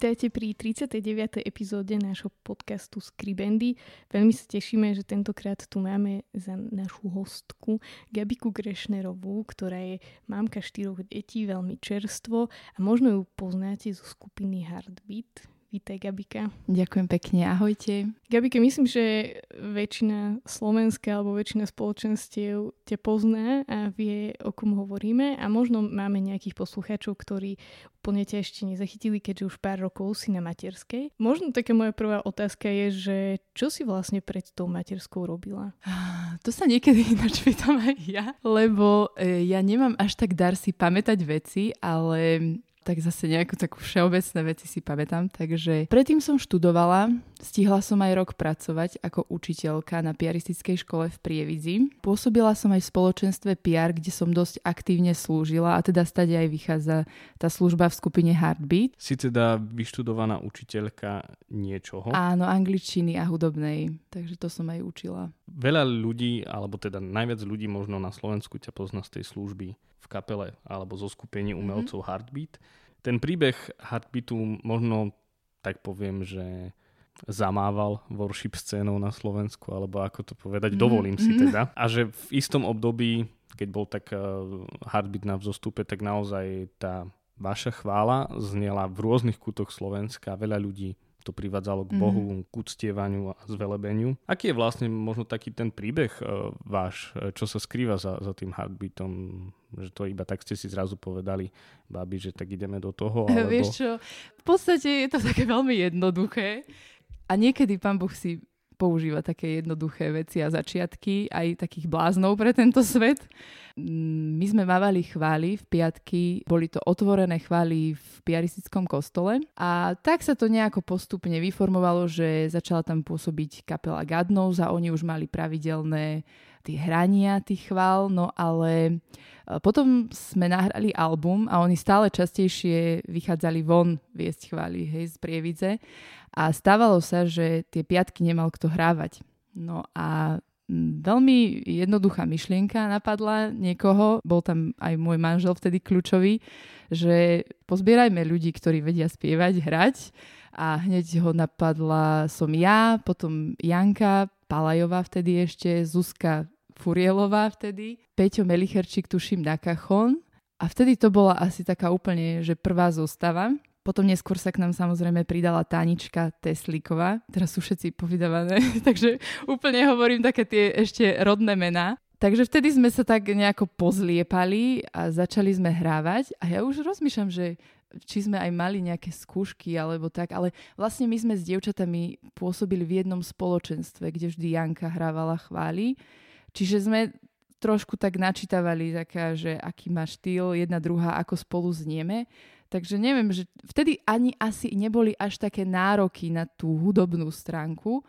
Vítajte pri 39. epizóde nášho podcastu Skribendy. Veľmi sa tešíme, že tentokrát tu máme za našu hostku Gabiku Grešnerovú, ktorá je mámka štyroch detí, veľmi čerstvo a možno ju poznáte zo skupiny Heartbeat. Vítaj Gabika. Ďakujem pekne, ahojte. Gabike, myslím, že väčšina Slovenska alebo väčšina spoločenstiev ťa pozná a vie, o kom hovoríme a možno máme nejakých poslucháčov, ktorí úplne ťa ešte nezachytili, keďže už pár rokov si na materskej. Možno taká moja prvá otázka je, že čo si vlastne pred tou materskou robila? To sa niekedy ináč pýtam aj ja, lebo e, ja nemám až tak dar si pamätať veci, ale tak zase nejakú takú všeobecné veci si pamätám. Takže predtým som študovala, stihla som aj rok pracovať ako učiteľka na piaristickej škole v Prievidzi. Pôsobila som aj v spoločenstve PR, kde som dosť aktívne slúžila a teda stade aj vychádza tá služba v skupine Heartbeat. Si teda vyštudovaná učiteľka niečoho? Áno, angličtiny a hudobnej, takže to som aj učila. Veľa ľudí, alebo teda najviac ľudí možno na Slovensku ťa pozná z tej služby v kapele alebo zo skupení mhm. umelcov mm-hmm. Heartbeat. Ten príbeh Heartbeatu možno tak poviem, že zamával worship scénou na Slovensku, alebo ako to povedať, mm-hmm. dovolím si mhm. teda. A že v istom období, keď bol tak uh, Heartbeat na vzostupe, tak naozaj tá vaša chvála znela v rôznych kútoch Slovenska. Veľa ľudí to privádzalo k Bohu, mm. k uctievaniu a zvelebeniu. Aký je vlastne možno taký ten príbeh uh, váš, e, čo sa skrýva za, za tým heartbeatom, že to iba tak ste si zrazu povedali, babi, že tak ideme do toho, alebo... Vieš čo, v podstate je to také veľmi jednoduché a niekedy pán Boh si používa také jednoduché veci a začiatky, aj takých bláznov pre tento svet. My sme mávali chvály v piatky, boli to otvorené chvály v piaristickom kostole a tak sa to nejako postupne vyformovalo, že začala tam pôsobiť kapela Gadnous a oni už mali pravidelné tie hrania tých chvál, no ale e, potom sme nahrali album a oni stále častejšie vychádzali von viesť chvály, hej, z Prievidze a stávalo sa, že tie piatky nemal kto hrávať. No a veľmi jednoduchá myšlienka napadla niekoho, bol tam aj môj manžel vtedy kľúčový, že pozbierajme ľudí, ktorí vedia spievať, hrať a hneď ho napadla som ja, potom Janka Palajová vtedy ešte, Zuzka Furielová vtedy, Peťo Melicherčík tuším na kachon a vtedy to bola asi taká úplne, že prvá zostava. Potom neskôr sa k nám samozrejme pridala Tánička Teslíková. Teraz sú všetci povydávané, takže úplne hovorím také tie ešte rodné mená. Takže vtedy sme sa tak nejako pozliepali a začali sme hrávať a ja už rozmýšľam, že či sme aj mali nejaké skúšky alebo tak, ale vlastne my sme s dievčatami pôsobili v jednom spoločenstve, kde vždy Janka hrávala chvály. Čiže sme trošku tak načítavali, taká, že aký má štýl, jedna druhá, ako spolu znieme. Takže neviem, že vtedy ani asi neboli až také nároky na tú hudobnú stránku,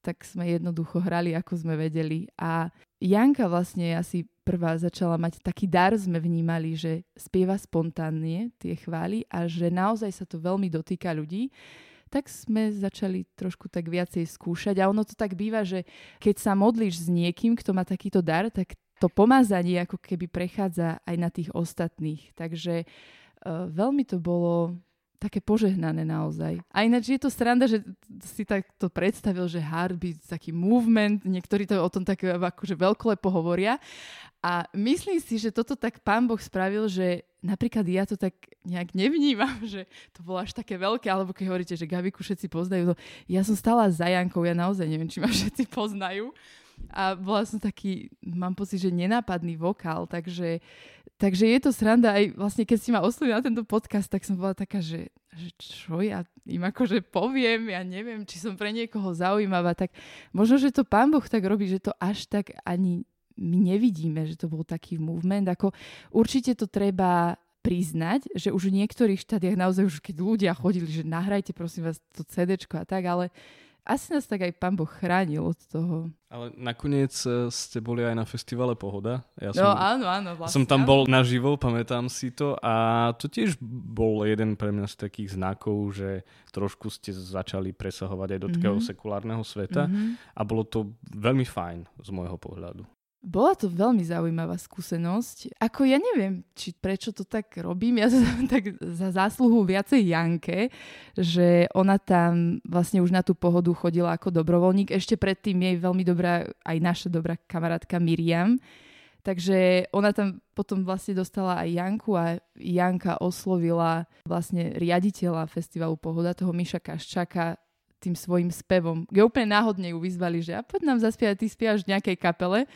tak sme jednoducho hrali, ako sme vedeli. A Janka vlastne asi prvá začala mať taký dar, sme vnímali, že spieva spontánne tie chvály a že naozaj sa to veľmi dotýka ľudí tak sme začali trošku tak viacej skúšať a ono to tak býva, že keď sa modlíš s niekým, kto má takýto dar, tak to pomazanie ako keby prechádza aj na tých ostatných. Takže uh, veľmi to bolo také požehnané naozaj. A ináč je to sranda, že si takto predstavil, že heartbeat, taký movement, niektorí to o tom tak akože veľkolepo hovoria. A myslím si, že toto tak pán Boh spravil, že napríklad ja to tak nejak nevnímam, že to bolo až také veľké, alebo keď hovoríte, že Gabiku všetci poznajú, to ja som stála za Jankou, ja naozaj neviem, či ma všetci poznajú a bola som taký, mám pocit, že nenápadný vokál, takže, takže je to sranda aj vlastne, keď si ma oslovili na tento podcast, tak som bola taká, že, že čo ja im akože poviem, ja neviem, či som pre niekoho zaujímavá, tak možno, že to pán Boh tak robí, že to až tak ani my nevidíme, že to bol taký movement, ako určite to treba priznať, že už v niektorých štádiach naozaj už keď ľudia chodili, že nahrajte prosím vás to CD a tak, ale asi nás tak aj pán Boh chránil od toho. Ale nakoniec e, ste boli aj na festivale Pohoda. Ja no, som, no áno, áno. Vlastne, som tam bol naživo, pamätám si to a to tiež bol jeden pre mňa z takých znakov, že trošku ste začali presahovať aj do mm-hmm. takého sekulárneho sveta mm-hmm. a bolo to veľmi fajn z môjho pohľadu. Bola to veľmi zaujímavá skúsenosť. Ako ja neviem, či prečo to tak robím. Ja sa tak za zásluhu viacej Janke, že ona tam vlastne už na tú pohodu chodila ako dobrovoľník. Ešte predtým jej veľmi dobrá, aj naša dobrá kamarátka Miriam. Takže ona tam potom vlastne dostala aj Janku a Janka oslovila vlastne riaditeľa festivalu Pohoda, toho Miša Kaščaka, tým svojim spevom. Ge úplne náhodne ju vyzvali, že a poď nám zaspievať, ty spievaš v nejakej kapele.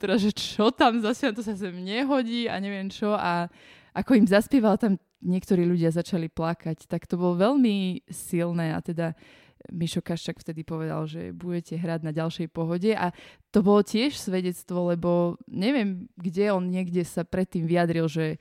Teda, že čo tam zase, to sa sem nehodí a neviem čo. A ako im zaspieval, tam niektorí ľudia začali plakať. Tak to bolo veľmi silné a teda Mišo Kaščak vtedy povedal, že budete hrať na ďalšej pohode a to bolo tiež svedectvo, lebo neviem, kde on niekde sa predtým vyjadril, že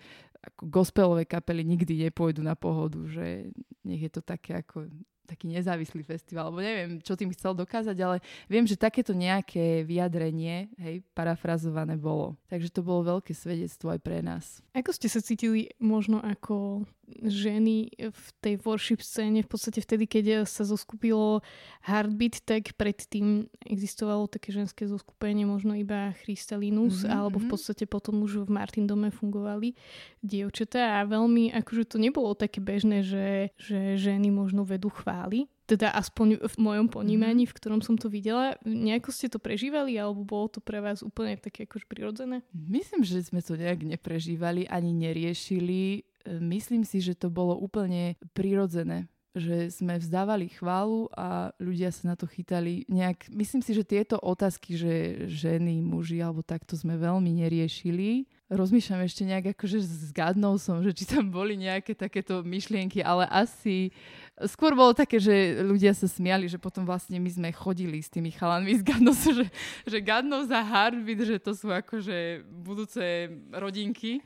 gospelové kapely nikdy nepôjdu na pohodu, že nech je to také ako taký nezávislý festival, alebo neviem, čo tým chcel dokázať, ale viem, že takéto nejaké vyjadrenie, hej, parafrazované bolo. Takže to bolo veľké svedectvo aj pre nás. Ako ste sa cítili možno ako ženy v tej worship scéne, v podstate vtedy, keď sa zoskupilo Heartbeat, tak predtým existovalo také ženské zoskupenie, možno iba Christalinus, mm-hmm. alebo v mhm. podstate potom už v Martin dome fungovali dievčatá a veľmi, akože to nebolo také bežné, že, že ženy možno vedú chvály, teda aspoň v mojom ponímaní, v ktorom som to videla. Nejako ste to prežívali, alebo bolo to pre vás úplne také akož prirodzené? Myslím, že sme to nejak neprežívali ani neriešili myslím si, že to bolo úplne prirodzené že sme vzdávali chválu a ľudia sa na to chytali nejak. Myslím si, že tieto otázky, že ženy, muži alebo takto sme veľmi neriešili. Rozmýšľam ešte nejak, akože zgadnou som, že či tam boli nejaké takéto myšlienky, ale asi skôr bolo také, že ľudia sa smiali, že potom vlastne my sme chodili s tými chalanmi z Gadnosu, že, že Gadnov za Heartbeat, že to sú akože budúce rodinky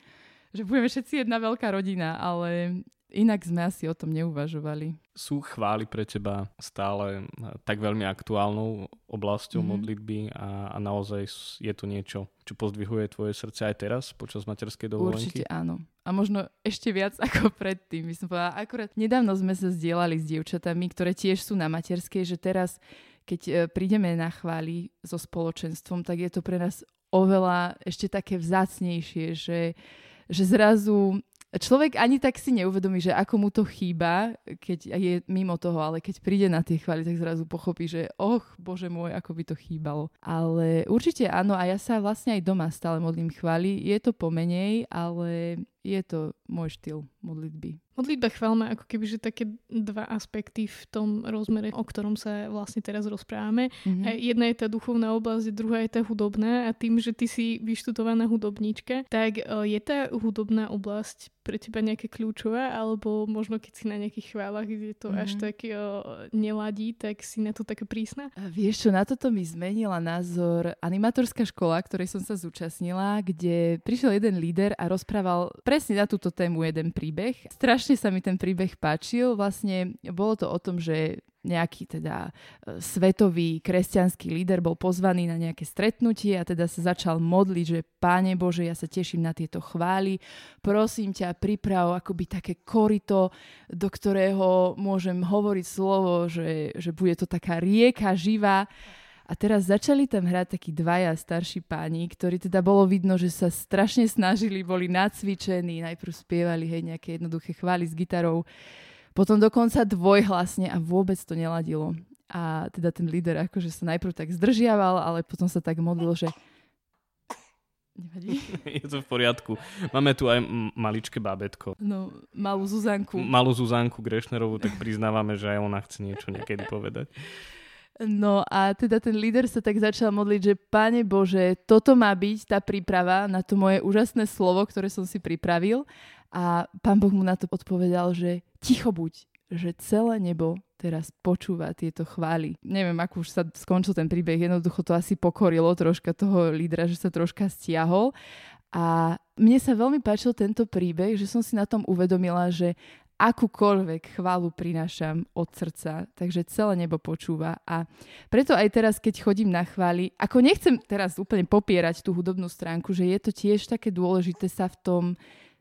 že budeme všetci jedna veľká rodina, ale inak sme asi o tom neuvažovali. Sú chvály pre teba stále tak veľmi aktuálnou oblasťou mm-hmm. modlitby a, a naozaj je to niečo, čo pozdvihuje tvoje srdce aj teraz počas materskej dovolenky? Určite áno. A možno ešte viac ako predtým. My som povedala, akurát nedávno sme sa zdieľali s dievčatami, ktoré tiež sú na materskej, že teraz keď e, prídeme na chváli so spoločenstvom, tak je to pre nás oveľa ešte také vzácnejšie, že že zrazu človek ani tak si neuvedomí, že ako mu to chýba, keď je mimo toho, ale keď príde na tie chvály, tak zrazu pochopí, že och, bože môj, ako by to chýbalo. Ale určite áno, a ja sa vlastne aj doma stále modlím chvály. Je to pomenej, ale je to môj štýl modlitby. Modlitba chválme ako keby, že také dva aspekty v tom rozmere, o ktorom sa vlastne teraz rozprávame. Mm-hmm. Jedna je tá duchovná oblasť, druhá je tá hudobná a tým, že ty si vyštudovaná hudobníčka, tak e, je tá hudobná oblasť pre teba nejaké kľúčové, alebo možno keď si na nejakých chválach, kde to mm-hmm. až tak o, neladí, tak si na to také prísna? A vieš čo, na toto mi zmenila názor animatorská škola, ktorej som sa zúčastnila, kde prišiel jeden líder a rozprával presne na túto tému jeden príbeh. Strašne sa mi ten príbeh páčil. Vlastne bolo to o tom, že nejaký teda e, svetový kresťanský líder bol pozvaný na nejaké stretnutie a teda sa začal modliť, že Páne Bože, ja sa teším na tieto chvály, prosím ťa, priprav akoby také korito, do ktorého môžem hovoriť slovo, že, že bude to taká rieka živá. A teraz začali tam hrať takí dvaja starší páni, ktorí teda bolo vidno, že sa strašne snažili, boli nacvičení, najprv spievali hej, nejaké jednoduché chvály s gitarou potom dokonca dvojhlasne a vôbec to neladilo. A teda ten líder akože sa najprv tak zdržiaval, ale potom sa tak modlil, že Nevadí? Je to v poriadku. Máme tu aj maličké bábetko. No, malú Zuzanku. Malú Zuzanku Grešnerovú, tak priznávame, že aj ona chce niečo niekedy povedať. No a teda ten líder sa tak začal modliť, že Pane Bože, toto má byť tá príprava na to moje úžasné slovo, ktoré som si pripravil. A pán Boh mu na to odpovedal, že ticho buď, že celé nebo teraz počúva tieto chvály. Neviem, ako už sa skončil ten príbeh, jednoducho to asi pokorilo troška toho lídra, že sa troška stiahol. A mne sa veľmi páčil tento príbeh, že som si na tom uvedomila, že akúkoľvek chválu prinášam od srdca, takže celé nebo počúva a preto aj teraz, keď chodím na chváli, ako nechcem teraz úplne popierať tú hudobnú stránku, že je to tiež také dôležité sa v tom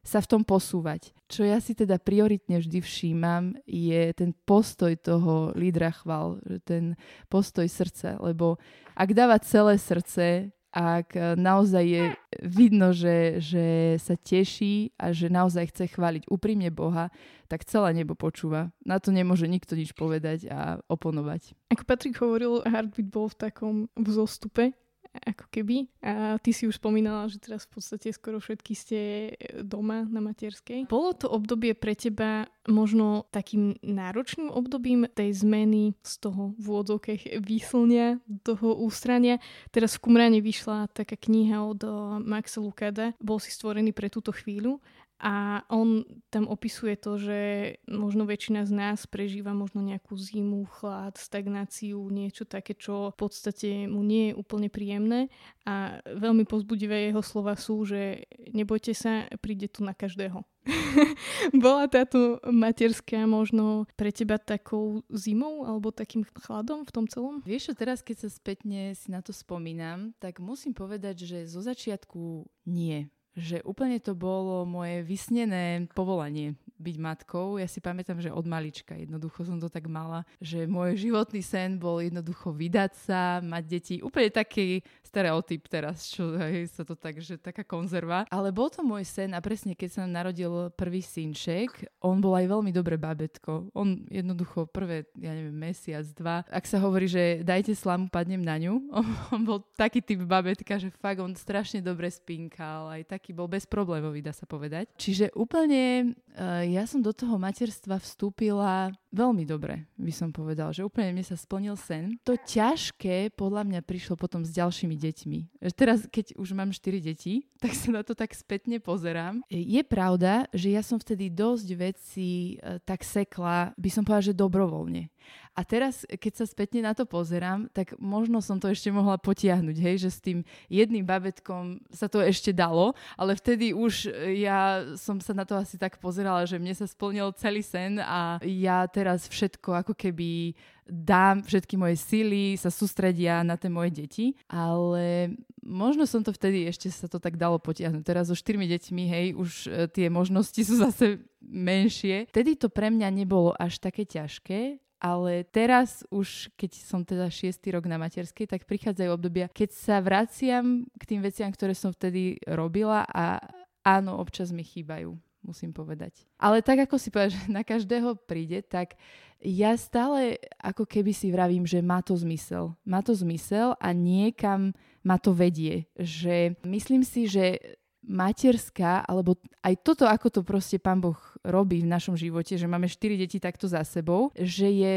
sa v tom posúvať. Čo ja si teda prioritne vždy všímam, je ten postoj toho lídra chval, ten postoj srdca, lebo ak dáva celé srdce, ak naozaj je vidno, že, že sa teší a že naozaj chce chváliť úprimne Boha, tak celé nebo počúva. Na to nemôže nikto nič povedať a oponovať. Ako Patrik hovoril, Heartbeat bol v takom vzostupe ako keby. A ty si už spomínala, že teraz v podstate skoro všetky ste doma na materskej. Bolo to obdobie pre teba možno takým náročným obdobím tej zmeny z toho v úvodzovkách výslnia, toho ústrania. Teraz v Kumrane vyšla taká kniha od Maxa Lukada. Bol si stvorený pre túto chvíľu a on tam opisuje to, že možno väčšina z nás prežíva možno nejakú zimu, chlad, stagnáciu, niečo také, čo v podstate mu nie je úplne príjemné. A veľmi pozbudivé jeho slova sú, že nebojte sa, príde tu na každého. Bola táto materská možno pre teba takou zimou alebo takým chladom v tom celom? Vieš čo, teraz keď sa spätne si na to spomínam, tak musím povedať, že zo začiatku nie že úplne to bolo moje vysnené povolanie byť matkou. Ja si pamätám, že od malička jednoducho som to tak mala, že môj životný sen bol jednoducho vydať sa, mať deti. Úplne taký stereotyp teraz, čo hej, sa to tak, že taká konzerva. Ale bol to môj sen a presne keď sa narodil prvý synček, on bol aj veľmi dobré babetko. On jednoducho prvé, ja neviem, mesiac, dva. Ak sa hovorí, že dajte slamu, padnem na ňu. On, bol taký typ babetka, že fakt on strašne dobre spinkal, aj taký bol bezproblémový, dá sa povedať. Čiže úplne uh, ja som do toho materstva vstúpila veľmi dobre, by som povedal, že úplne mne sa splnil sen. To ťažké podľa mňa prišlo potom s ďalšími deťmi. Teraz, keď už mám 4 deti, tak sa na to tak spätne pozerám. Je pravda, že ja som vtedy dosť veci e, tak sekla, by som povedala, že dobrovoľne. A teraz, keď sa spätne na to pozerám, tak možno som to ešte mohla potiahnuť, hej, že s tým jedným babetkom sa to ešte dalo, ale vtedy už ja som sa na to asi tak pozerala, že mne sa splnil celý sen a ja teraz všetko ako keby dám všetky moje síly, sa sústredia na tie moje deti, ale možno som to vtedy ešte sa to tak dalo potiahnuť. Teraz so štyrmi deťmi, hej, už e, tie možnosti sú zase menšie. Vtedy to pre mňa nebolo až také ťažké, ale teraz už, keď som teda šiestý rok na materskej, tak prichádzajú obdobia, keď sa vraciam k tým veciam, ktoré som vtedy robila a áno, občas mi chýbajú, musím povedať. Ale tak, ako si povedal, že na každého príde, tak ja stále ako keby si vravím, že má to zmysel. Má to zmysel a niekam ma to vedie. Že myslím si, že materská, alebo aj toto, ako to proste pán Boh robí v našom živote, že máme štyri deti takto za sebou, že je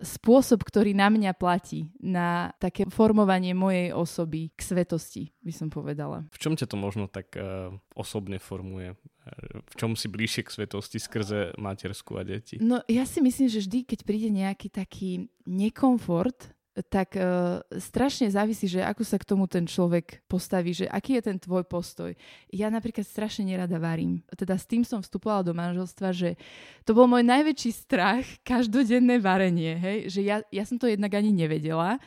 spôsob, ktorý na mňa platí, na také formovanie mojej osoby k svetosti, by som povedala. V čom ťa to možno tak uh, osobne formuje? V čom si bližšie k svetosti skrze matersku a deti? No ja si myslím, že vždy, keď príde nejaký taký nekomfort, tak uh, strašne závisí, že ako sa k tomu ten človek postaví, že aký je ten tvoj postoj. Ja napríklad strašne nerada varím. Teda s tým som vstupovala do manželstva, že to bol môj najväčší strach, každodenné varenie, hej? že ja, ja som to jednak ani nevedela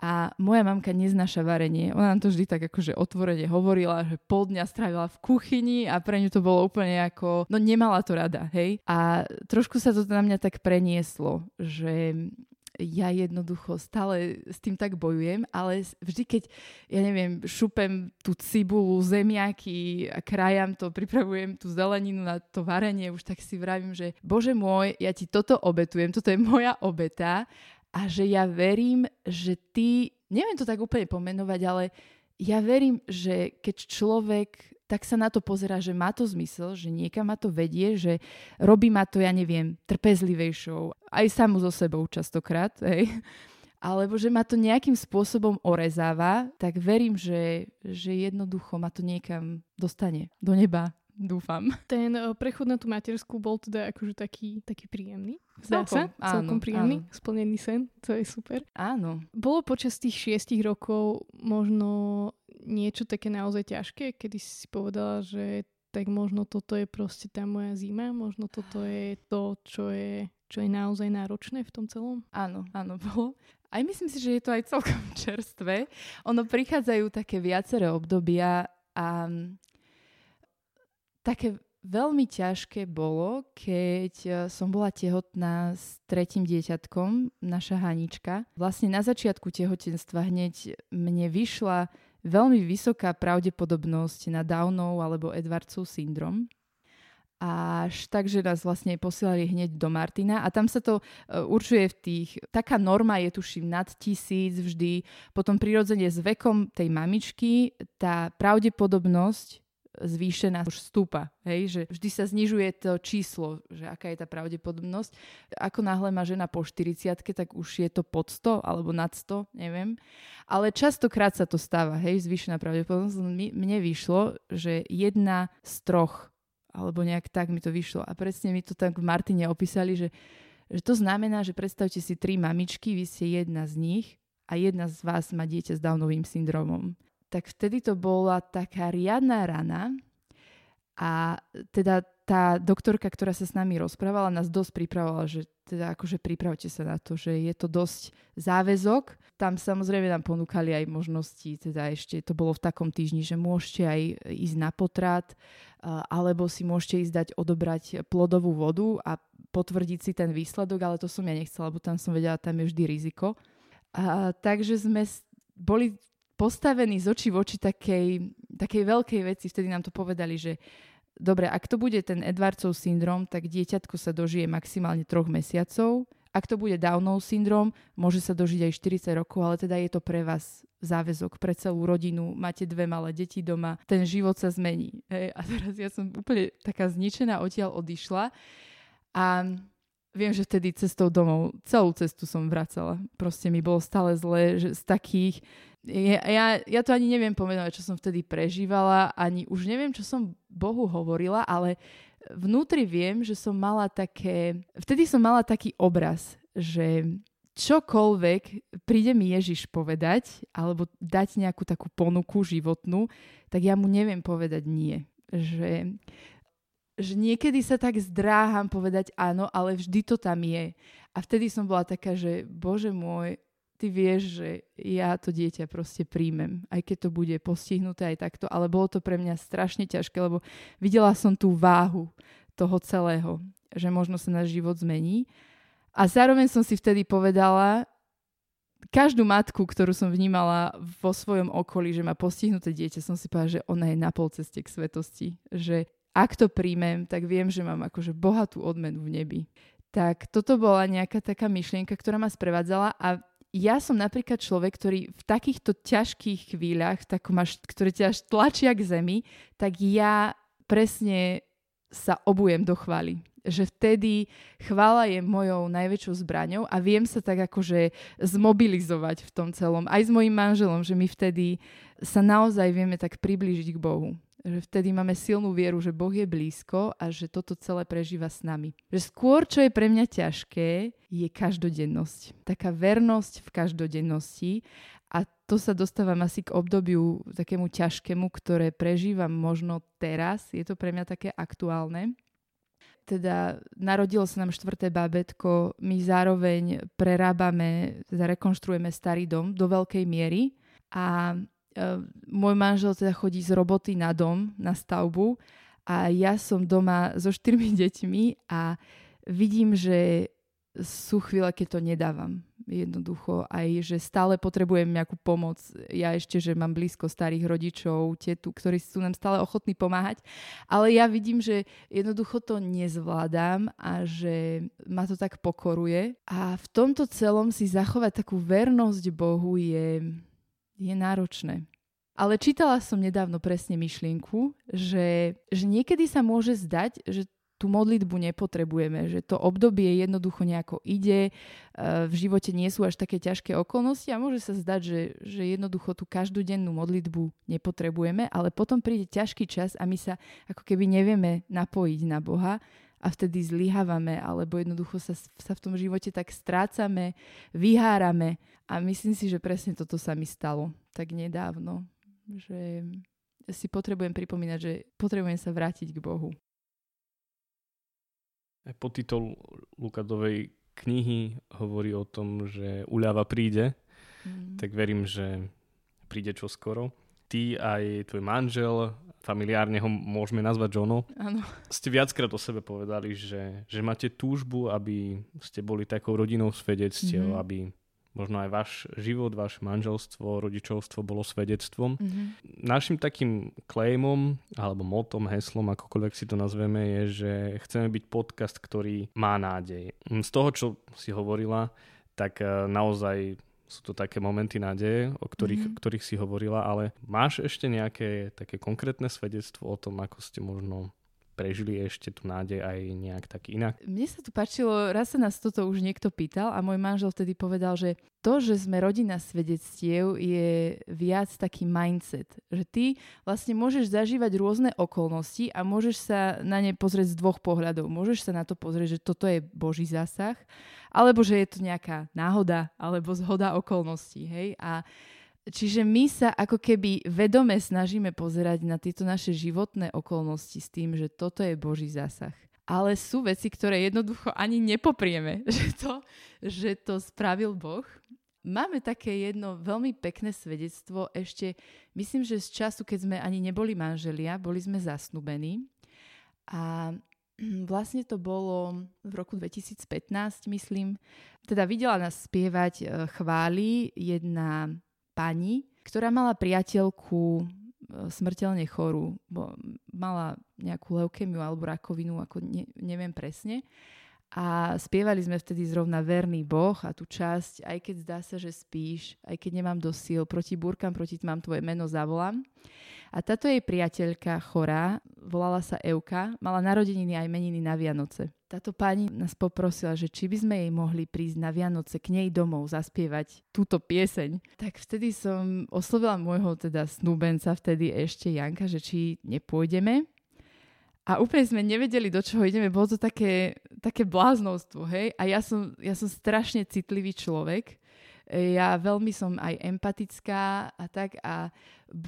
a moja mamka neznáša varenie. Ona nám to vždy tak akože otvorene hovorila, že pol dňa strávila v kuchyni a pre ňu to bolo úplne ako, no nemala to rada, hej. A trošku sa to na mňa tak prenieslo, že ja jednoducho stále s tým tak bojujem, ale vždy, keď, ja neviem, šupem tú cibulu, zemiaky a krajam to, pripravujem tú zeleninu na to varenie, už tak si vravím, že bože môj, ja ti toto obetujem, toto je moja obeta a že ja verím, že ty, neviem to tak úplne pomenovať, ale ja verím, že keď človek tak sa na to pozera, že má to zmysel, že niekam ma to vedie, že robí ma to, ja neviem, trpezlivejšou, aj samu so sebou častokrát, hej. alebo že ma to nejakým spôsobom orezáva, tak verím, že, že jednoducho ma to niekam dostane do neba, dúfam. Ten uh, prechod na tú materskú bol teda akože taký, taký príjemný. Zdá celkom, sa? Áno, celkom príjemný, áno. splnený sen, to je super. Áno. Bolo počas tých šiestich rokov možno niečo také naozaj ťažké, kedy si povedala, že tak možno toto je proste tá moja zima, možno toto je to, čo je, čo je naozaj náročné v tom celom? Áno, áno, bolo. Aj myslím si, že je to aj celkom čerstvé. Ono prichádzajú také viaceré obdobia a také veľmi ťažké bolo, keď e, som bola tehotná s tretím dieťatkom, naša Hanička. Vlastne na začiatku tehotenstva hneď mne vyšla veľmi vysoká pravdepodobnosť na Downov alebo Edwardsov syndrom. Až tak, že nás vlastne posielali hneď do Martina a tam sa to uh, určuje v tých, taká norma je tuším nad tisíc vždy, potom prirodzene s vekom tej mamičky tá pravdepodobnosť zvýšená už stúpa. Hej? Že vždy sa znižuje to číslo, že aká je tá pravdepodobnosť. Ako náhle má žena po 40 tak už je to pod 100 alebo nad 100, neviem. Ale častokrát sa to stáva, hej, zvýšená pravdepodobnosť. Mne vyšlo, že jedna z troch, alebo nejak tak mi to vyšlo. A presne mi to tak v Martine opísali, že, že to znamená, že predstavte si tri mamičky, vy ste jedna z nich a jedna z vás má dieťa s Downovým syndromom tak vtedy to bola taká riadna rana a teda tá doktorka, ktorá sa s nami rozprávala, nás dosť pripravovala, že teda akože pripravte sa na to, že je to dosť záväzok. Tam samozrejme nám ponúkali aj možnosti, teda ešte to bolo v takom týždni, že môžete aj ísť na potrat, alebo si môžete ísť dať odobrať plodovú vodu a potvrdiť si ten výsledok, ale to som ja nechcela, lebo tam som vedela, tam je vždy riziko. A, takže sme boli postavený z očí v oči takej, takej veľkej veci. Vtedy nám to povedali, že dobre, ak to bude ten Edwardsov syndrom, tak dieťatko sa dožije maximálne troch mesiacov. Ak to bude Downov syndrom, môže sa dožiť aj 40 rokov, ale teda je to pre vás záväzok, pre celú rodinu, máte dve malé deti doma, ten život sa zmení. Hej, a teraz ja som úplne taká zničená odtiaľ odišla a viem, že vtedy cestou domov, celú cestu som vracala. Proste mi bolo stále zle, že z takých ja, ja, to ani neviem povedať, čo som vtedy prežívala, ani už neviem, čo som Bohu hovorila, ale vnútri viem, že som mala také, vtedy som mala taký obraz, že čokoľvek príde mi Ježiš povedať, alebo dať nejakú takú ponuku životnú, tak ja mu neviem povedať nie. Že, že niekedy sa tak zdráham povedať áno, ale vždy to tam je. A vtedy som bola taká, že Bože môj, ty vieš, že ja to dieťa proste príjmem, aj keď to bude postihnuté aj takto, ale bolo to pre mňa strašne ťažké, lebo videla som tú váhu toho celého, že možno sa náš život zmení. A zároveň som si vtedy povedala, každú matku, ktorú som vnímala vo svojom okolí, že má postihnuté dieťa, som si povedala, že ona je na polceste k svetosti. Že ak to príjmem, tak viem, že mám akože bohatú odmenu v nebi. Tak toto bola nejaká taká myšlienka, ktorá ma sprevádzala a ja som napríklad človek, ktorý v takýchto ťažkých chvíľach, takom až, ktoré ťa až tlačia k zemi, tak ja presne sa obujem do chvály. Že vtedy chvála je mojou najväčšou zbraňou a viem sa tak akože zmobilizovať v tom celom. Aj s mojim manželom, že my vtedy sa naozaj vieme tak priblížiť k Bohu. Že vtedy máme silnú vieru, že Boh je blízko a že toto celé prežíva s nami. Že skôr, čo je pre mňa ťažké, je každodennosť. Taká vernosť v každodennosti a to sa dostávam asi k obdobiu takému ťažkému, ktoré prežívam možno teraz. Je to pre mňa také aktuálne. Teda narodilo sa nám štvrté bábetko, my zároveň prerábame, teda rekonštruujeme starý dom do veľkej miery a môj manžel teda chodí z roboty na dom, na stavbu a ja som doma so štyrmi deťmi a vidím, že sú chvíle, keď to nedávam. Jednoducho aj, že stále potrebujem nejakú pomoc. Ja ešte, že mám blízko starých rodičov, tetu, ktorí sú nám stále ochotní pomáhať. Ale ja vidím, že jednoducho to nezvládam a že ma to tak pokoruje. A v tomto celom si zachovať takú vernosť Bohu je je náročné. Ale čítala som nedávno presne myšlienku, že, že niekedy sa môže zdať, že tú modlitbu nepotrebujeme, že to obdobie jednoducho nejako ide, e, v živote nie sú až také ťažké okolnosti a môže sa zdať, že, že jednoducho tú každodennú modlitbu nepotrebujeme, ale potom príde ťažký čas a my sa ako keby nevieme napojiť na Boha a vtedy zlyhávame alebo jednoducho sa, sa v tom živote tak strácame, vyhárame a myslím si, že presne toto sa mi stalo tak nedávno že si potrebujem pripomínať, že potrebujem sa vrátiť k Bohu. Podtitol Lukadovej knihy hovorí o tom, že uľava príde, mm. tak verím, že príde čoskoro. Ty aj tvoj manžel, familiárne ho môžeme nazvať Jono, ano. ste viackrát o sebe povedali, že, že máte túžbu, aby ste boli takou rodinou svedectiev, mm. aby možno aj váš život, vaše manželstvo, rodičovstvo bolo svedectvom. Mm-hmm. Našim takým claimom, alebo motom, heslom, akokoľvek si to nazveme, je, že chceme byť podcast, ktorý má nádej. Z toho, čo si hovorila, tak eh, naozaj sú to také momenty nádeje, o ktorých, mm-hmm. ktorých si hovorila, ale máš ešte nejaké také konkrétne svedectvo o tom, ako ste možno prežili ešte tu nádej aj nejak tak inak? Mne sa tu páčilo, raz sa nás toto už niekto pýtal a môj manžel vtedy povedal, že to, že sme rodina svedectiev je viac taký mindset, že ty vlastne môžeš zažívať rôzne okolnosti a môžeš sa na ne pozrieť z dvoch pohľadov. Môžeš sa na to pozrieť, že toto je Boží zásah, alebo že je to nejaká náhoda, alebo zhoda okolností. Hej? A Čiže my sa ako keby vedome snažíme pozerať na tieto naše životné okolnosti s tým, že toto je Boží zásah. Ale sú veci, ktoré jednoducho ani nepoprieme, že to, že to spravil Boh. Máme také jedno veľmi pekné svedectvo ešte, myslím, že z času, keď sme ani neboli manželia, boli sme zasnubení. A vlastne to bolo v roku 2015, myslím. Teda videla nás spievať e, chvály jedna pani, ktorá mala priateľku e, smrteľne chorú. Bo mala nejakú leukemiu alebo rakovinu, ako ne, neviem presne. A spievali sme vtedy zrovna Verný Boh a tú časť, aj keď zdá sa, že spíš, aj keď nemám do síl, proti búrkam, proti tmám tvoje meno zavolám. A táto jej priateľka chorá, volala sa Euka, mala narodeniny aj meniny na Vianoce. Táto pani nás poprosila, že či by sme jej mohli prísť na Vianoce k nej domov zaspievať túto pieseň. Tak vtedy som oslovila môjho teda snúbenca, vtedy ešte Janka, že či nepôjdeme. A úplne sme nevedeli, do čoho ideme. Bolo to také, také bláznostvo, hej? A ja som, ja som strašne citlivý človek. Ja veľmi som aj empatická a tak a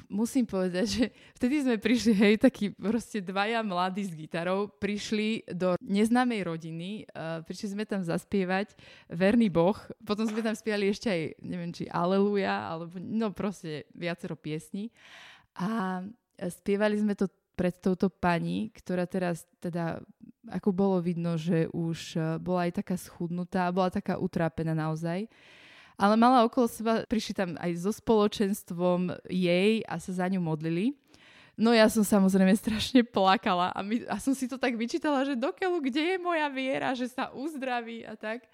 musím povedať, že vtedy sme prišli, hej, takí proste dvaja mladí s gitarou, prišli do neznámej rodiny, uh, prišli sme tam zaspievať Verný Boh, potom sme tam spievali ešte aj, neviem, či Aleluja, alebo no proste viacero piesní a spievali sme to pred touto pani, ktorá teraz teda, ako bolo vidno, že už e, bola aj taká schudnutá, bola taká utrápená naozaj. Ale mala okolo seba, prišli tam aj so spoločenstvom jej a sa za ňu modlili. No ja som samozrejme strašne plakala a, my, a som si to tak vyčítala, že dokeľu, kde je moja viera, že sa uzdraví a tak.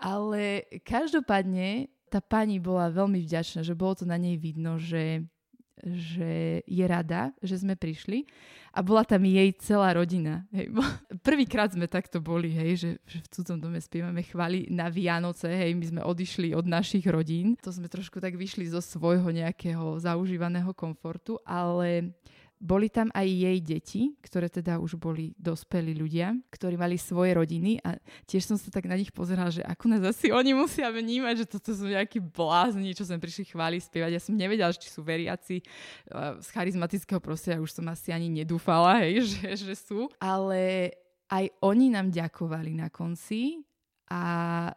Ale každopádne tá pani bola veľmi vďačná, že bolo to na nej vidno, že že je rada, že sme prišli a bola tam jej celá rodina. Hej. Prvýkrát sme takto boli, hej, že, že v cudzom dome spievame chvály na Vianoce, hej, my sme odišli od našich rodín. To sme trošku tak vyšli zo svojho nejakého zaužívaného komfortu, ale boli tam aj jej deti, ktoré teda už boli dospelí ľudia, ktorí mali svoje rodiny a tiež som sa tak na nich pozerala, že ako nás asi oni musia vnímať, že toto sú nejakí blázni, čo sem prišli chváli spievať. Ja som nevedela, či sú veriaci z charizmatického prostredia, už som asi ani nedúfala, hej, že, že sú. Ale aj oni nám ďakovali na konci a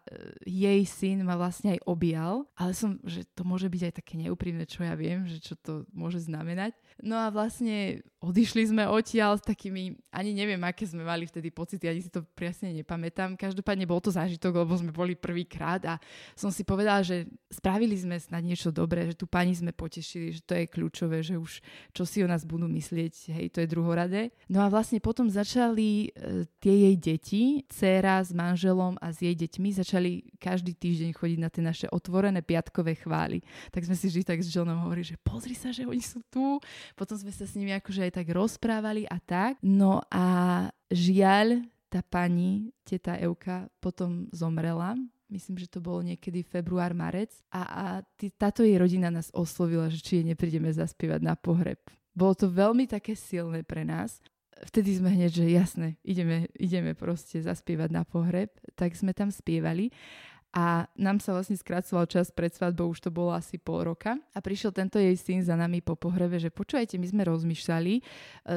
e, jej syn ma vlastne aj objal, ale som, že to môže byť aj také neúprimné, čo ja viem, že čo to môže znamenať. No a vlastne odišli sme odtiaľ s takými, ani neviem, aké sme mali vtedy pocity, ani si to presne nepamätám. Každopádne bol to zážitok, lebo sme boli prvýkrát a som si povedala, že spravili sme snad niečo dobré, že tu pani sme potešili, že to je kľúčové, že už čo si o nás budú myslieť, hej, to je druhoradé. No a vlastne potom začali e, tie jej deti, dcéra s manželom a s jej deťmi, začali každý týždeň chodiť na tie naše otvorené piatkové chvály. Tak sme si vždy tak s Johnom hovorili, že pozri sa, že oni sú tu. Potom sme sa s nimi akože aj tak rozprávali a tak. No a žiaľ, tá pani, teta Euka, potom zomrela. Myslím, že to bolo niekedy február, marec. A, a tý, táto jej rodina nás oslovila, že či jej neprídeme zaspievať na pohreb. Bolo to veľmi také silné pre nás. Vtedy sme hneď, že jasné, ideme, ideme proste zaspievať na pohreb. Tak sme tam spievali. A nám sa vlastne skracoval čas pred svadbou, už to bolo asi pol roka a prišiel tento jej syn za nami po pohrebe, že počúvajte, my sme rozmýšľali e,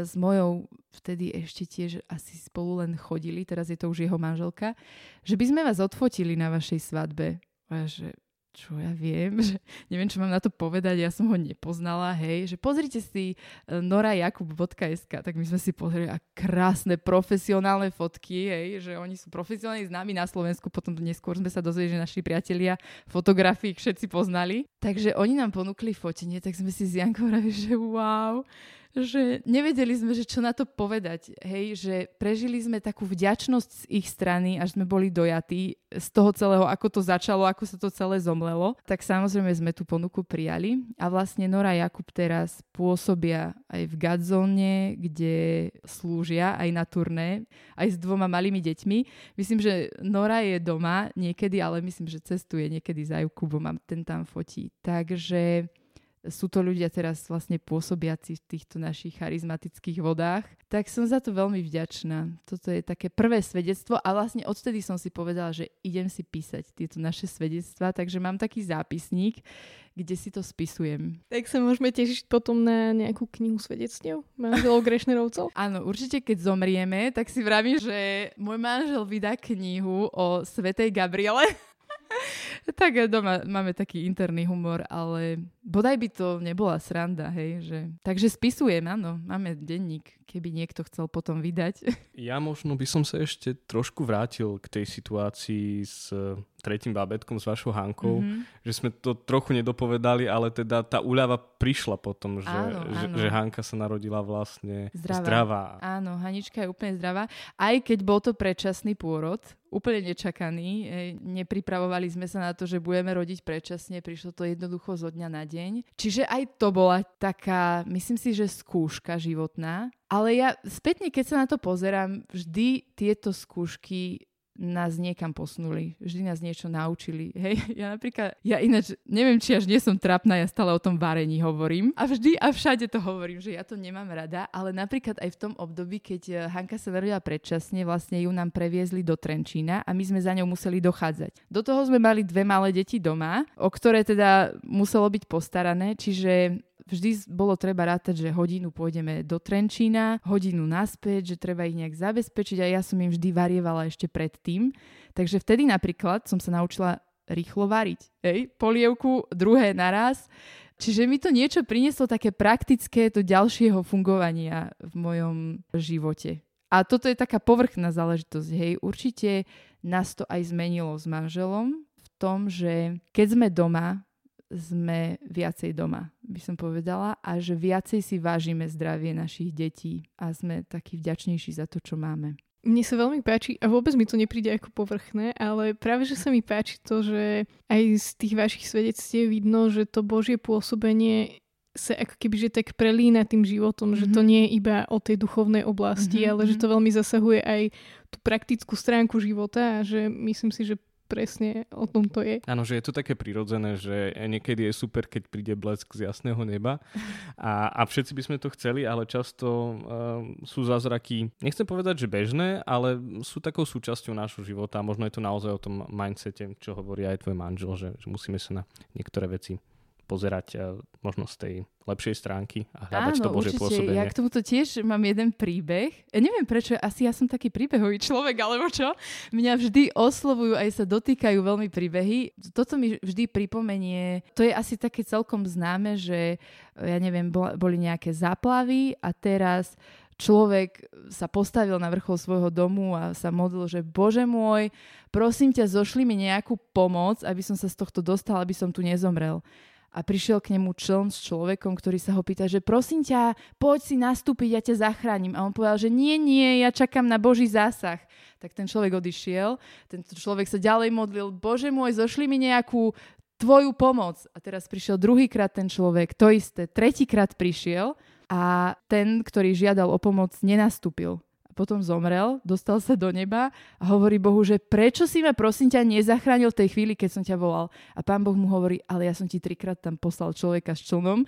s mojou, vtedy ešte tiež asi spolu len chodili, teraz je to už jeho manželka, že by sme vás odfotili na vašej svadbe. A že čo ja viem, že neviem, čo mám na to povedať, ja som ho nepoznala, hej, že pozrite si e, norajakub.sk, tak my sme si pozreli a krásne profesionálne fotky, hej, že oni sú profesionálne známi na Slovensku, potom neskôr sme sa dozvedeli, že naši priatelia fotografii všetci poznali. Takže oni nám ponúkli fotenie, tak sme si s Jankou hovorili, že wow, že nevedeli sme, že čo na to povedať. Hej, že prežili sme takú vďačnosť z ich strany, až sme boli dojatí z toho celého, ako to začalo, ako sa to celé zomlelo. Tak samozrejme sme tú ponuku prijali. A vlastne Nora Jakub teraz pôsobia aj v Gadzone, kde slúžia aj na turné, aj s dvoma malými deťmi. Myslím, že Nora je doma niekedy, ale myslím, že cestuje niekedy za Jakubom a ten tam fotí. Takže sú to ľudia teraz vlastne pôsobiaci v týchto našich charizmatických vodách. Tak som za to veľmi vďačná. Toto je také prvé svedectvo a vlastne odtedy som si povedala, že idem si písať tieto naše svedectvá, takže mám taký zápisník, kde si to spisujem. Tak sa môžeme tešiť potom na nejakú knihu svedectiev manželov Grešnerovcov? Áno, určite keď zomrieme, tak si vravím, že môj manžel vydá knihu o Svetej Gabriele. tak doma máme taký interný humor, ale bodaj by to nebola sranda, hej. Že... Takže spisujem, áno, máme denník, keby niekto chcel potom vydať. Ja možno by som sa ešte trošku vrátil k tej situácii s tretím bábetkom, s vašou Hankou, mm-hmm. že sme to trochu nedopovedali, ale teda tá úľava prišla potom, že, áno, že, áno. že Hanka sa narodila vlastne zdravá. zdravá. Áno, Hanička je úplne zdravá. Aj keď bol to predčasný pôrod, úplne nečakaný, nepripravovali sme sa na to, že budeme rodiť predčasne, prišlo to jednoducho zo dňa na deň. Čiže aj to bola taká, myslím si, že skúška životná. Ale ja spätne, keď sa na to pozerám, vždy tieto skúšky nás niekam posunuli, vždy nás niečo naučili. Hej, ja napríklad, ja ináč neviem, či až nie som trapná, ja stále o tom varení hovorím a vždy a všade to hovorím, že ja to nemám rada, ale napríklad aj v tom období, keď eh, Hanka sa narodila predčasne, vlastne ju nám previezli do Trenčína a my sme za ňou museli dochádzať. Do toho sme mali dve malé deti doma, o ktoré teda muselo byť postarané, čiže vždy bolo treba rátať, že hodinu pôjdeme do Trenčína, hodinu naspäť, že treba ich nejak zabezpečiť a ja som im vždy varievala ešte predtým. Takže vtedy napríklad som sa naučila rýchlo variť. Hej, polievku, druhé naraz. Čiže mi to niečo prinieslo také praktické do ďalšieho fungovania v mojom živote. A toto je taká povrchná záležitosť. Hej, určite nás to aj zmenilo s manželom v tom, že keď sme doma, sme viacej doma, by som povedala, a že viacej si vážime zdravie našich detí a sme takí vďačnejší za to, čo máme. Mne sa veľmi páči, a vôbec mi to nepríde ako povrchné, ale práve, že sa mi páči to, že aj z tých vašich svedectiev vidno, že to Božie pôsobenie sa ako keby že tak prelína tým životom, mm-hmm. že to mhm. nie je iba o tej duchovnej oblasti, mm-hmm. ale že mhm. to veľmi zasahuje aj tú praktickú stránku života a že myslím si, že presne o tom to je. Áno, že je to také prirodzené, že niekedy je super, keď príde blesk z jasného neba a, a všetci by sme to chceli, ale často uh, sú zázraky, nechcem povedať, že bežné, ale sú takou súčasťou nášho života a možno je to naozaj o tom mindsete, čo hovorí aj tvoj manžel, že, že musíme sa na niektoré veci pozerať uh, možno z tej lepšej stránky a hľadať Áno, to Božie určite. pôsobenie. Ja k tomuto tiež mám jeden príbeh. Ja neviem prečo, asi ja som taký príbehový človek, alebo čo. Mňa vždy oslovujú, aj sa dotýkajú veľmi príbehy. Toto mi vždy pripomenie, to je asi také celkom známe, že ja neviem, boli nejaké záplavy a teraz človek sa postavil na vrchol svojho domu a sa modlil, že Bože môj, prosím ťa, zošli mi nejakú pomoc, aby som sa z tohto dostal, aby som tu nezomrel a prišiel k nemu čln s človekom, ktorý sa ho pýta, že prosím ťa, poď si nastúpiť, ja ťa zachránim. A on povedal, že nie, nie, ja čakám na Boží zásah. Tak ten človek odišiel, tento človek sa ďalej modlil, Bože môj, zošli mi nejakú tvoju pomoc. A teraz prišiel druhýkrát ten človek, to isté, tretíkrát prišiel a ten, ktorý žiadal o pomoc, nenastúpil potom zomrel, dostal sa do neba a hovorí Bohu, že prečo si ma prosím ťa nezachránil v tej chvíli, keď som ťa volal. A pán Boh mu hovorí, ale ja som ti trikrát tam poslal človeka s člnom,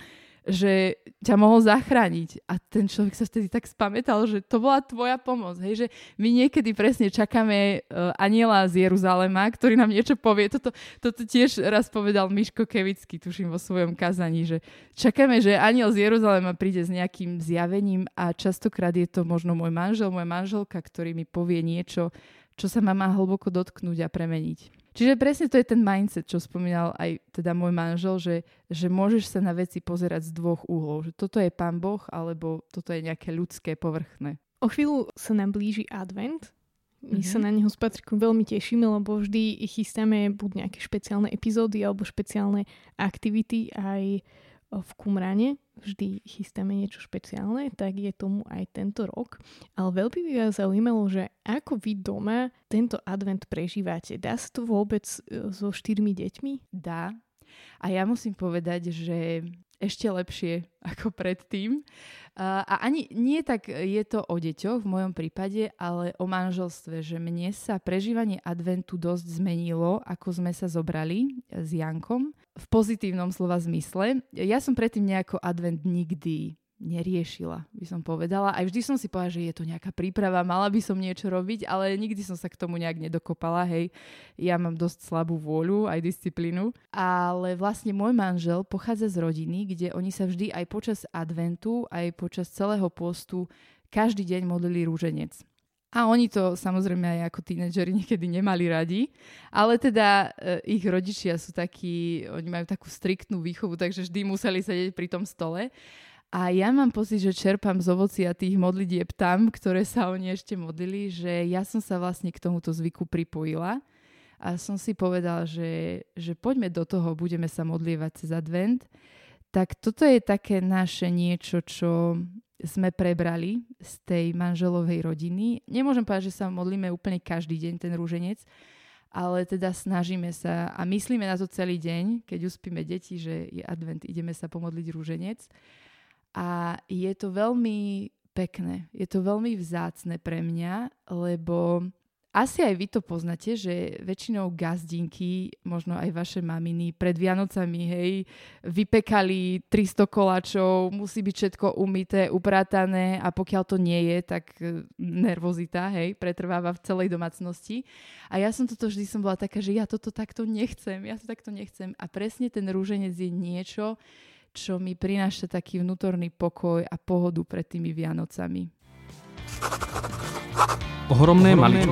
že ťa mohol zachrániť. A ten človek sa vtedy tak spamätal, že to bola tvoja pomoc. Hej? Že my niekedy presne čakáme uh, aniela z Jeruzalema, ktorý nám niečo povie. Toto, toto tiež raz povedal Miško Kevický, tuším vo svojom kazaní, že čakáme, že aniel z Jeruzalema príde s nejakým zjavením a častokrát je to možno môj manžel, moja manželka, ktorý mi povie niečo, čo sa ma má hlboko dotknúť a premeniť. Čiže presne to je ten mindset, čo spomínal aj teda môj manžel, že, že môžeš sa na veci pozerať z dvoch uhlov. Že toto je pán Boh, alebo toto je nejaké ľudské, povrchné. O chvíľu sa nám blíži advent. My mm-hmm. sa na neho s Patrikom veľmi tešíme, lebo vždy chystáme buď nejaké špeciálne epizódy alebo špeciálne aktivity aj v Kumrane vždy chystáme niečo špeciálne, tak je tomu aj tento rok. Ale veľmi by vás zaujímalo, že ako vy doma tento advent prežívate. Dá sa to vôbec e, so štyrmi deťmi? Dá. A ja musím povedať, že ešte lepšie ako predtým. A ani nie tak je to o deťoch v mojom prípade, ale o manželstve, že mne sa prežívanie adventu dosť zmenilo, ako sme sa zobrali s Jankom v pozitívnom slova zmysle. Ja som predtým nejako advent nikdy neriešila, by som povedala. Aj vždy som si povedala, že je to nejaká príprava, mala by som niečo robiť, ale nikdy som sa k tomu nejak nedokopala. Hej, ja mám dosť slabú vôľu, aj disciplínu. Ale vlastne môj manžel pochádza z rodiny, kde oni sa vždy aj počas adventu, aj počas celého postu každý deň modlili rúženec. A oni to samozrejme aj ako tínedžeri niekedy nemali radi, ale teda e, ich rodičia sú takí, oni majú takú striktnú výchovu, takže vždy museli sedieť pri tom stole. A ja mám pocit, že čerpám z ovocia tých modlitieb tam, ktoré sa oni ešte modlili, že ja som sa vlastne k tomuto zvyku pripojila a som si povedala, že, že poďme do toho, budeme sa modlievať cez advent. Tak toto je také naše niečo, čo sme prebrali z tej manželovej rodiny. Nemôžem povedať, že sa modlíme úplne každý deň ten rúženec, ale teda snažíme sa a myslíme na to celý deň, keď uspíme deti, že je advent, ideme sa pomodliť rúženec. A je to veľmi pekné, je to veľmi vzácne pre mňa, lebo asi aj vy to poznáte, že väčšinou gazdinky, možno aj vaše maminy, pred Vianocami, hej, vypekali 300 koláčov, musí byť všetko umité, upratané a pokiaľ to nie je, tak e, nervozita, hej, pretrváva v celej domácnosti. A ja som toto vždy som bola taká, že ja toto takto nechcem, ja to takto nechcem. A presne ten rúženec je niečo, čo mi prináša taký vnútorný pokoj a pohodu pred tými Vianocami. Ohromné, Ohromné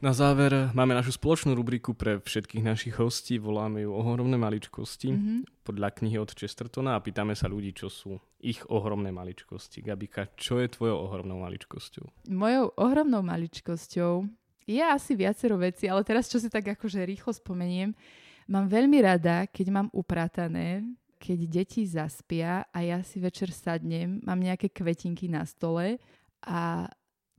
Na záver máme našu spoločnú rubriku pre všetkých našich hostí, voláme ju Ohromné maličkosti mm-hmm. podľa knihy od Chestertona a pýtame sa ľudí, čo sú ich ohromné maličkosti. Gabika, čo je tvojou ohromnou maličkosťou? Mojou ohromnou maličkosťou je asi viacero veci, ale teraz čo si tak akože rýchlo spomeniem, Mám veľmi rada, keď mám upratané, keď deti zaspia a ja si večer sadnem, mám nejaké kvetinky na stole a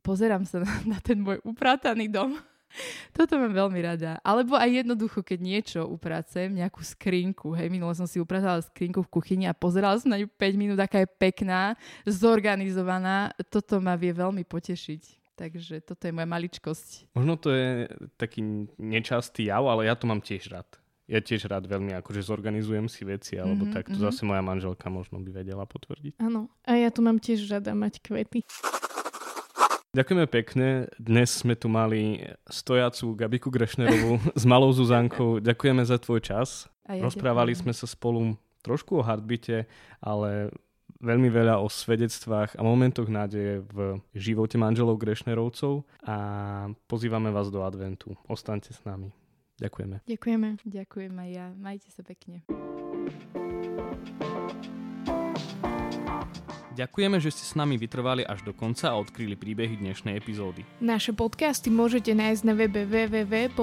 pozerám sa na, ten môj uprataný dom. Toto mám veľmi rada. Alebo aj jednoducho, keď niečo upracem, nejakú skrinku. Hej, minule som si upratala skrinku v kuchyni a pozerala som na ňu 5 minút, aká je pekná, zorganizovaná. Toto ma vie veľmi potešiť. Takže toto je moja maličkosť. Možno to je taký nečastý jav, ale ja to mám tiež rád ja tiež rád veľmi akože zorganizujem si veci, alebo mm-hmm, tak to mm-hmm. zase moja manželka možno by vedela potvrdiť. Áno, a ja tu mám tiež rada mať kvety. Ďakujeme pekne. Dnes sme tu mali stojacú Gabiku Grešnerovú s malou Zuzankou. Ďakujeme za tvoj čas. Ja Rozprávali ďakujem. sme sa spolu trošku o hardbite, ale veľmi veľa o svedectvách a momentoch nádeje v živote manželov Grešnerovcov a pozývame vás do adventu. Ostaňte s nami. Ďakujeme. Ďakujeme. Ďakujem aj ja. Majte sa pekne. Ďakujeme, že ste s nami vytrvali až do konca a odkryli príbehy dnešnej epizódy. Naše podcasty môžete nájsť na webe www.kumram.sk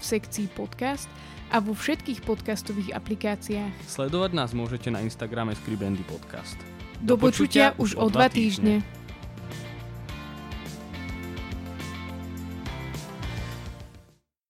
v sekcii podcast a vo všetkých podcastových aplikáciách. Sledovať nás môžete na Instagrame Skribendy Podcast. Do, do počutia, počutia už o dva týždne. týždne.